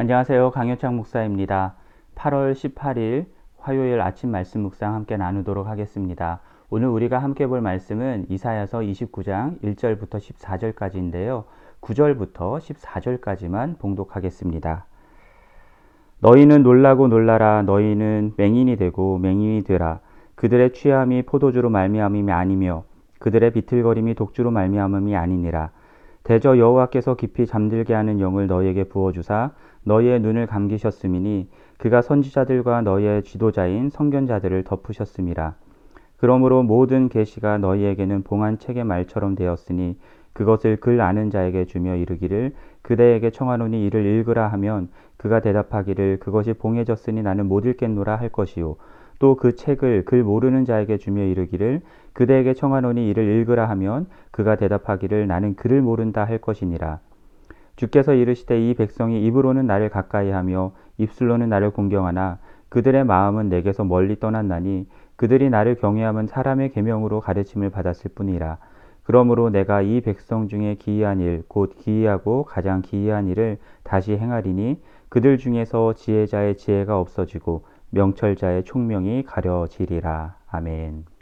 안녕하세요. 강효창 목사입니다. 8월 18일 화요일 아침 말씀 묵상 함께 나누도록 하겠습니다. 오늘 우리가 함께 볼 말씀은 이사야서 29장 1절부터 14절까지인데요. 9절부터 14절까지만 봉독하겠습니다. 너희는 놀라고 놀라라 너희는 맹인이 되고 맹인이 되라 그들의 취함이 포도주로 말미암음이 아니며 그들의 비틀거림이 독주로 말미암음이 아니니라 대저 여호와께서 깊이 잠들게 하는 영을 너희에게 부어 주사 너희의 눈을 감기셨음이니 그가 선지자들과 너희의 지도자인 성견자들을 덮으셨음이라. 그러므로 모든 계시가 너희에게는 봉한 책의 말처럼 되었으니 그것을 글 아는 자에게 주며 이르기를 그대에게 청하노니 이를 읽으라 하면 그가 대답하기를 그것이 봉해졌으니 나는 못 읽겠노라 할 것이요 또 그 책을 글 모르는 자에게 주며 이르기를 그대에게 청하노니 이를 읽으라 하면 그가 대답하기를 나는 글을 모른다 할 것이니라 주께서 이르시되 이 백성이 입으로는 나를 가까이 하며 입술로는 나를 공경하나 그들의 마음은 내게서 멀리 떠났나니 그들이 나를 경외함은 사람의 계명으로 가르침을 받았을 뿐이라. 그러므로 내가 이 백성 중에 기이한 일, 곧 기이하고 가장 기이한 일을 다시 행하리니 그들 중에서 지혜자의 지혜가 없어지고 명철자의 총명이 가려지리라. 아멘.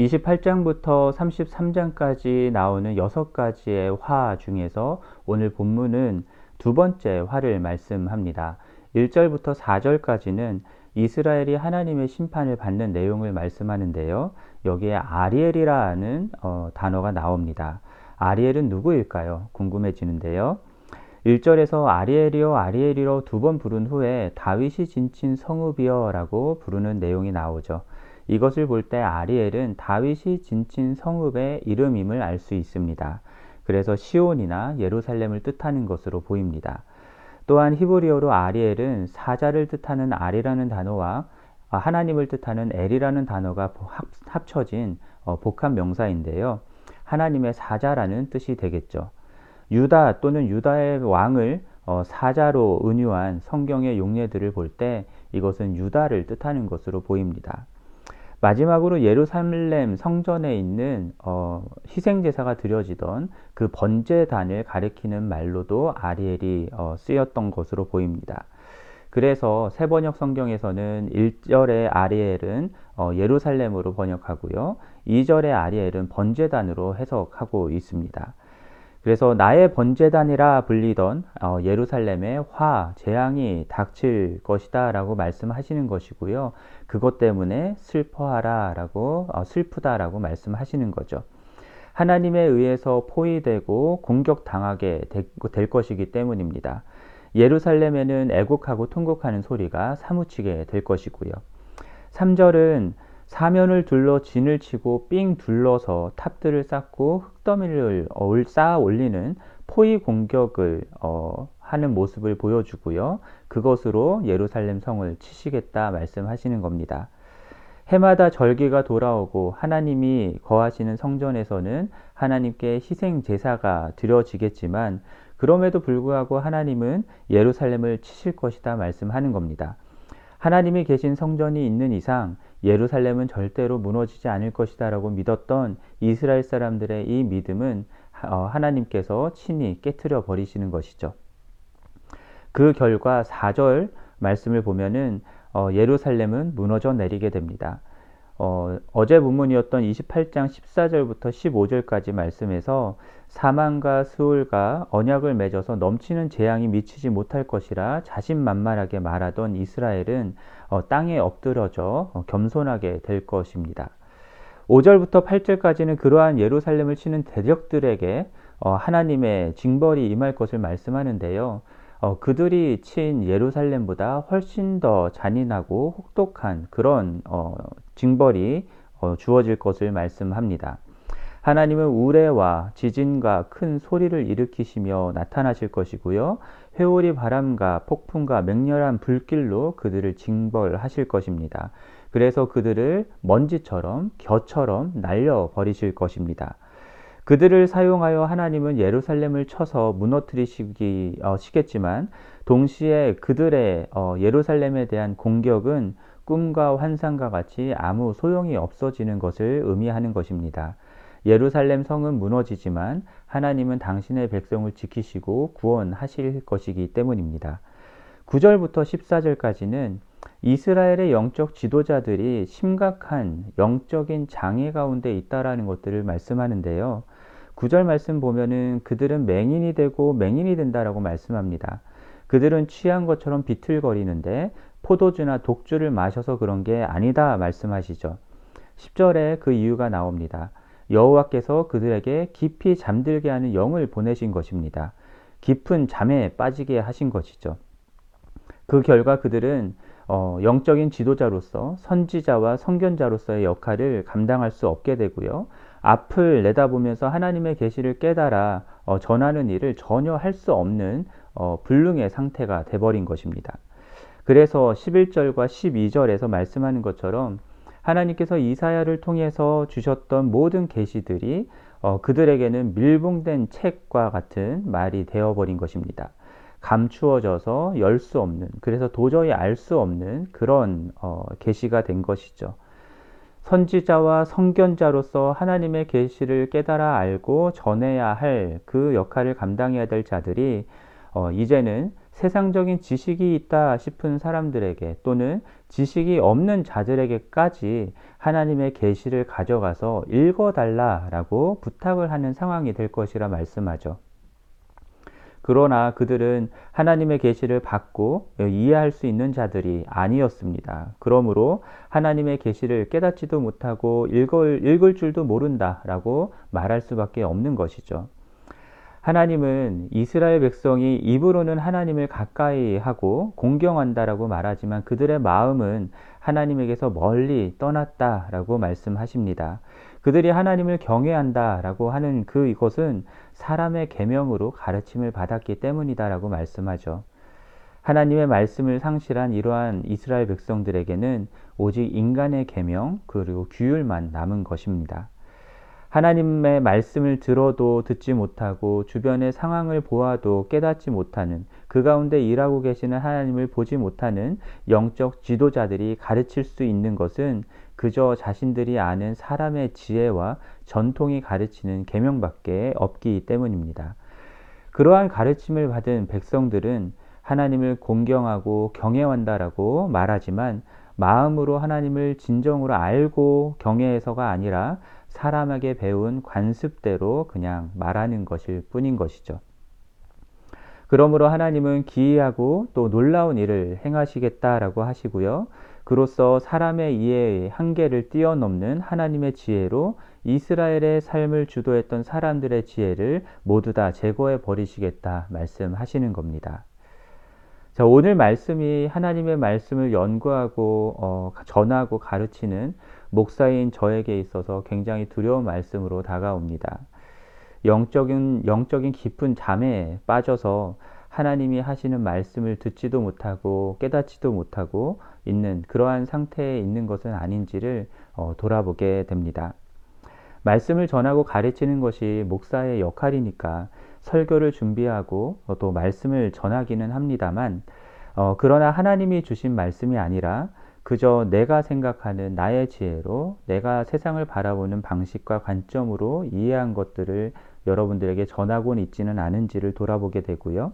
28장부터 33장까지 나오는 여섯 가지의 화 중에서 오늘 본문은 두 번째 화를 말씀합니다. 1절부터 4절까지는 이스라엘이 하나님의 심판을 받는 내용을 말씀하는데요. 여기에 아리엘이라는 어, 단어가 나옵니다. 아리엘은 누구일까요? 궁금해지는데요. 1절에서 아리엘이여 아리엘이로 두번 부른 후에 다윗이 진친 성읍이여라고 부르는 내용이 나오죠. 이것을 볼 때 아리엘은 다윗이 진친 성읍의 이름임을 알 수 있습니다. 그래서 시온이나 예루살렘을 뜻하는 것으로 보입니다. 또한 히브리어로 아리엘은 사자를 뜻하는 아리라는 단어와 하나님을 뜻하는 엘이라는 단어가 합쳐진 어, 복합 명사인데요. 하나님의 사자라는 뜻이 되겠죠. 유다 또는 유다의 왕을 어, 사자로 은유한 성경의 용례들을 볼 때 이것은 유다를 뜻하는 것으로 보입니다. 마지막으로 예루살렘 성전에 있는 어, 희생 제사가 드려지던 그 번제단을 가리키는 말로도 아리엘이 어, 쓰였던 것으로 보입니다. 그래서 세번역 성경에서는 1절의 아리엘은 어, 예루살렘으로 번역하고요. 2절의 아리엘은 번제단으로 해석하고 있습니다. 그래서 나의 번제단이라 불리던 어, 예루살렘의 화, 재앙이 닥칠 것이다 라고 말씀하시는 것이고요. 그것 때문에 슬퍼하라 라고, 어, 슬프다 라고 말씀하시는 거죠. 하나님에 의해서 포위되고 공격당하게 될 것이기 때문입니다. 예루살렘에는 애곡하고 통곡하는 소리가 사무치게 될 것이고요. 3절은 사면을 둘러 진을 치고 삥 둘러서 탑들을 쌓고 흙더미를 쌓아 올리는 포위 공격을 어, 하는 모습을 보여주고요. 그것으로 예루살렘 성을 치시겠다 말씀하시는 겁니다. 해마다 절기가 돌아오고 하나님이 거하시는 성전에서는 하나님께 희생 제사가 드려지겠지만 그럼에도 불구하고 하나님은 예루살렘을 치실 것이다 말씀하는 겁니다. 하나님이 계신 성전이 있는 이상 예루살렘은 절대로 무너지지 않을 것이다 라고 믿었던 이스라엘 사람들의 이 믿음은 어, 하나님께서 친히 깨뜨려 버리시는 것이죠. 그 결과 4절 말씀을 보면은 어, 예루살렘은 무너져 내리게 됩니다. 어, 어제 본문이었던 28장 14절부터 15절까지 말씀에서 사망과 수울과 언약을 맺어서 넘치는 재앙이 미치지 못할 것이라 자신만만하게 말하던 이스라엘은 어, 땅에 엎드러져 어, 겸손하게 될 것입니다. 5절부터 8절까지는 그러한 예루살렘을 치는 대적들에게 어, 하나님의 징벌이 임할 것을 말씀하는데요. 어, 그들이 친 예루살렘보다 훨씬 더 잔인하고 혹독한 그런 어, 징벌이 어, 주어질 것을 말씀합니다. 하나님은 우레와 지진과 큰 소리를 일으키시며 나타나실 것이고요. 회오리 바람과 폭풍과 맹렬한 불길로 그들을 징벌하실 것입니다. 그래서 그들을 먼지처럼 겨처럼 날려 버리실 것입니다. 그들을 사용하여 하나님은 예루살렘을 쳐서 무너뜨리시겠지만 동시에 그들의 어, 예루살렘에 대한 공격은 꿈과 환상과 같이 아무 소용이 없어지는 것을 의미하는 것입니다. 예루살렘 성은 무너지지만 하나님은 당신의 백성을 지키시고 구원하실 것이기 때문입니다. 9절부터 14절까지는 이스라엘의 영적 지도자들이 심각한 영적인 장애 가운데 있다라는 것들을 말씀하는데요. 9절 말씀 보면은 그들은 맹인이 되고 맹인이 된다라고 말씀합니다. 그들은 취한 것처럼 비틀거리는데 포도주나 독주를 마셔서 그런 게 아니다 말씀하시죠. 10절에 그 이유가 나옵니다. 여호와께서 그들에게 깊이 잠들게 하는 영을 보내신 것입니다. 깊은 잠에 빠지게 하신 것이죠. 그 결과 그들은 어, 영적인 지도자로서 선지자와 선견자로서의 역할을 감당할 수 없게 되고요. 앞을 내다보면서 하나님의 계시를 깨달아 어, 전하는 일을 전혀 할 수 없는 어, 불능의 상태가 돼버린 것입니다. 그래서 11절과 12절에서 말씀하는 것처럼 하나님께서 이사야를 통해서 주셨던 모든 계시들이 어, 그들에게는 밀봉된 책과 같은 말이 되어버린 것입니다. 감추어져서 열 수 없는 그래서 도저히 알 수 없는 그런 어, 계시가 된 것이죠. 선지자와 성견자로서 하나님의 계시를 깨달아 알고 전해야 할 그 역할을 감당해야 될 자들이 어, 이제는 세상적인 지식이 있다 싶은 사람들에게 또는 지식이 없는 자들에게까지 하나님의 계시를 가져가서 읽어달라라고 부탁을 하는 상황이 될 것이라 말씀하죠. 그러나 그들은 하나님의 계시를 받고 이해할 수 있는 자들이 아니었습니다. 그러므로 하나님의 계시를 깨닫지도 못하고 읽을, 읽을 줄도 모른다라고 말할 수밖에 없는 것이죠. 하나님은 이스라엘 백성이 입으로는 하나님을 가까이 하고 공경한다라고 말하지만 그들의 마음은 하나님에게서 멀리 떠났다라고 말씀하십니다. 그들이 하나님을 경외한다라고 하는 그 이것은 사람의 계명으로 가르침을 받았기 때문이다라고 말씀하죠. 하나님의 말씀을 상실한 이러한 이스라엘 백성들에게는 오직 인간의 계명 그리고 규율만 남은 것입니다. 하나님의 말씀을 들어도 듣지 못하고 주변의 상황을 보아도 깨닫지 못하는 그 가운데 일하고 계시는 하나님을 보지 못하는 영적 지도자들이 가르칠 수 있는 것은 그저 자신들이 아는 사람의 지혜와 전통이 가르치는 계명밖에 없기 때문입니다. 그러한 가르침을 받은 백성들은 하나님을 공경하고 경외한다라고 말하지만 마음으로 하나님을 진정으로 알고 경외해서가 아니라 사람에게 배운 관습대로 그냥 말하는 것일 뿐인 것이죠. 그러므로 하나님은 기이하고 또 놀라운 일을 행하시겠다라고 하시고요. 그로써 사람의 이해의 한계를 뛰어넘는 하나님의 지혜로 이스라엘의 삶을 주도했던 사람들의 지혜를 모두 다 제거해 버리시겠다 말씀하시는 겁니다. 자, 오늘 말씀이 하나님의 말씀을 연구하고 어, 전하고 가르치는 목사인 저에게 있어서 굉장히 두려운 말씀으로 다가옵니다. 영적인 영적인 깊은 잠에 빠져서 하나님이 하시는 말씀을 듣지도 못하고 깨닫지도 못하고 있는 그러한 상태에 있는 것은 아닌지를 어, 돌아보게 됩니다. 말씀을 전하고 가르치는 것이 목사의 역할이니까 설교를 준비하고 또 말씀을 전하기는 합니다만 어, 그러나 하나님이 주신 말씀이 아니라 그저 내가 생각하는 나의 지혜로 내가 세상을 바라보는 방식과 관점으로 이해한 것들을 여러분들에게 전하고는 있지는 않은지를 돌아보게 되고요.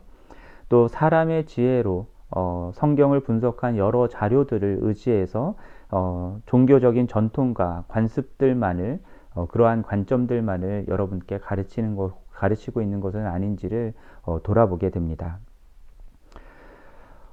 또 사람의 지혜로 어, 성경을 분석한 여러 자료들을 의지해서 어, 종교적인 전통과 관습들만을 어, 그러한 관점들만을 여러분께 가르치는 것, 가르치고 있는 것은 아닌지를 어, 돌아보게 됩니다.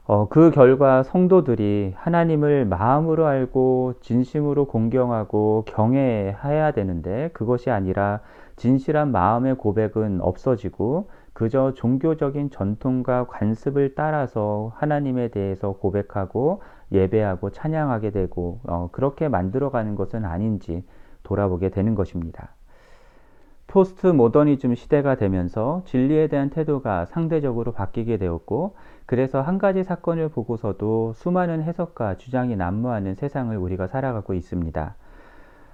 어, 그 결과 성도들이 하나님을 마음으로 알고 진심으로 공경하고 경외해야 되는데 그것이 아니라 진실한 마음의 고백은 없어지고 그저 종교적인 전통과 관습을 따라서 하나님에 대해서 고백하고 예배하고 찬양하게 되고 어, 그렇게 만들어가는 것은 아닌지 돌아보게 되는 것입니다. 포스트 모더니즘 시대가 되면서 진리에 대한 태도가 상대적으로 바뀌게 되었고 그래서 한 가지 사건을 보고서도 수많은 해석과 주장이 난무하는 세상을 우리가 살아가고 있습니다.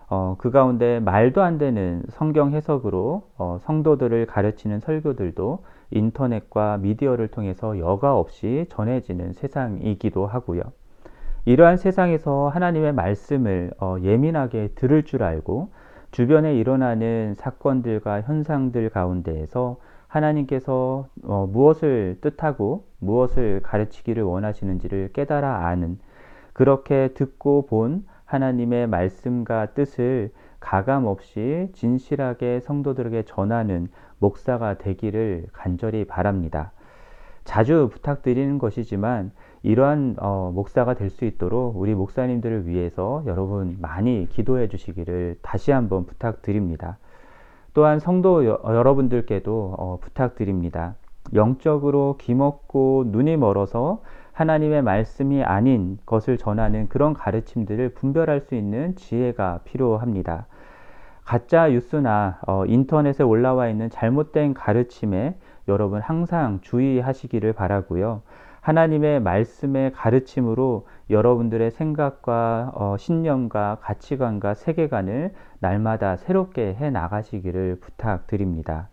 어, 그 가운데 말도 안 되는 성경 해석으로 어, 성도들을 가르치는 설교들도 인터넷과 미디어를 통해서 여과 없이 전해지는 세상이기도 하고요. 이러한 세상에서 하나님의 말씀을 어, 예민하게 들을 줄 알고 주변에 일어나는 사건들과 현상들 가운데에서 하나님께서 어, 무엇을 뜻하고 무엇을 가르치기를 원하시는지를 깨달아 아는 그렇게 듣고 본 하나님의 말씀과 뜻을 가감 없이 진실하게 성도들에게 전하는 목사가 되기를 간절히 바랍니다. 자주 부탁드리는 것이지만 이러한 어, 목사가 될 수 있도록 우리 목사님들을 위해서 여러분 많이 기도해 주시기를 다시 한번 부탁드립니다. 또한 성도 여, 러분들께도 어, 부탁드립니다. 영적으로 귀먹고 눈이 멀어서 하나님의 말씀이 아닌 것을 전하는 그런 가르침들을 분별할 수 있는 지혜가 필요합니다. 가짜 뉴스나 어, 인터넷에 올라와 있는 잘못된 가르침에 여러분 항상 주의하시기를 바라고요. 하나님의 말씀의 가르침으로 여러분들의 생각과 어, 신념과 가치관과 세계관을 날마다 새롭게 해 나가시기를 부탁드립니다.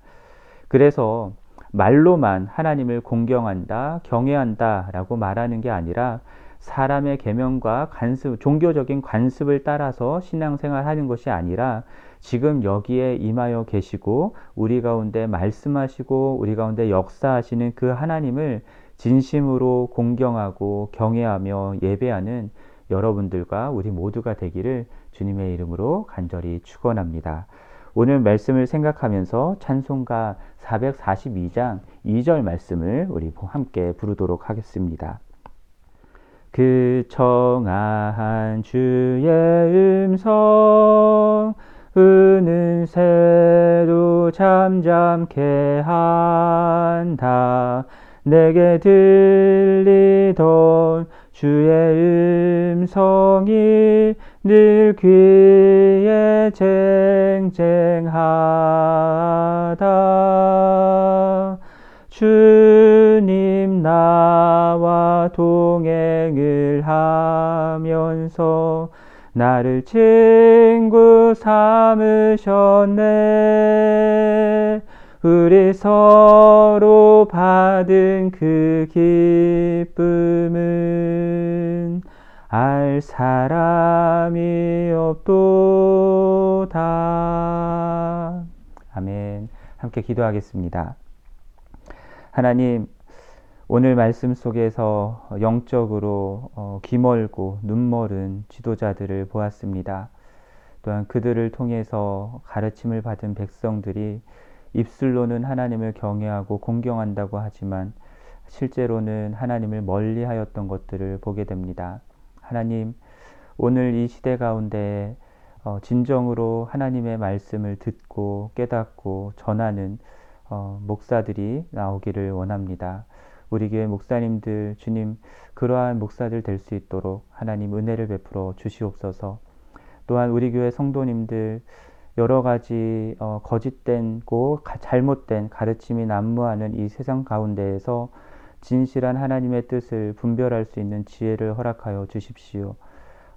그래서 말로만 하나님을 공경한다, 경외한다 라고 말하는 게 아니라 사람의 계명과 관습, 종교적인 관습을 따라서 신앙생활 하는 것이 아니라 지금 여기에 임하여 계시고 우리 가운데 말씀하시고 우리 가운데 역사하시는 그 하나님을 진심으로 공경하고 경외하며 예배하는 여러분들과 우리 모두가 되기를 주님의 이름으로 간절히 축원합니다. 오늘 말씀을 생각하면서 찬송가 442장 2절 말씀을 우리 함께 부르도록 하겠습니다. 그 청아한 주의 음성 은은 새로 잠잠케 한다 내게 들리던 주의 음성이 늘 귀에 쟁쟁하다. 주님 나와 동행을 하면서 나를 친구 삼으셨네 우리 서로 받은 그 기쁨은 알 사람이 없도다. 아멘. 함께 기도하겠습니다. 하나님, 오늘 말씀 속에서 영적으로 어, 기멀고 눈멀은 지도자들을 보았습니다. 또한 그들을 통해서 가르침을 받은 백성들이 입술로는 하나님을 경외하고 공경한다고 하지만 실제로는 하나님을 멀리 하였던 것들을 보게 됩니다. 하나님, 오늘 이 시대 가운데 어, 진정으로 하나님의 말씀을 듣고 깨닫고 전하는 어, 목사들이 나오기를 원합니다. 우리 교회 목사님들, 주님, 그러한 목사들 될 수 있도록 하나님 은혜를 베풀어 주시옵소서. 또한 우리 교회 성도님들, 여러 가지 어, 거짓된고 잘못된 가르침이 난무하는 이 세상 가운데에서 진실한 하나님의 뜻을 분별할 수 있는 지혜를 허락하여 주십시오.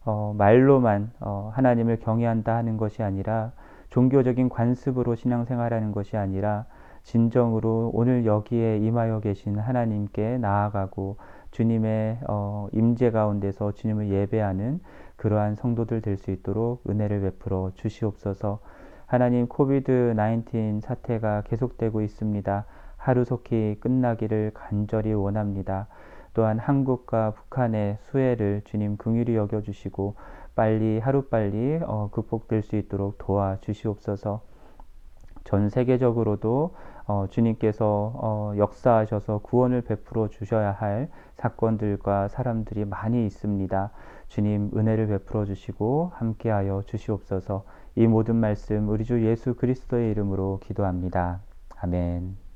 어, 말로만 어, 하나님을 경외한다 하는 것이 아니라 종교적인 관습으로 신앙생활하는 것이 아니라 진정으로 오늘 여기에 임하여 계신 하나님께 나아가고 주님의 어, 임재 가운데서 주님을 예배하는 그러한 성도들 될 수 있도록 은혜를 베풀어 주시옵소서. 하나님 코비드 19 사태가 계속되고 있습니다. 하루속히 끝나기를 간절히 원합니다. 또한 한국과 북한의 수해를 주님 긍휼히 여겨 주시고 빨리 하루빨리 어, 극복될 수 있도록 도와 주시옵소서. 전 세계적으로도 어, 주님께서 어, 역사하셔서 구원을 베풀어 주셔야 할 사건들과 사람들이 많이 있습니다. 주님 은혜를 베풀어 주시고 함께하여 주시옵소서. 이 모든 말씀 우리 주 예수 그리스도의 이름으로 기도합니다. 아멘.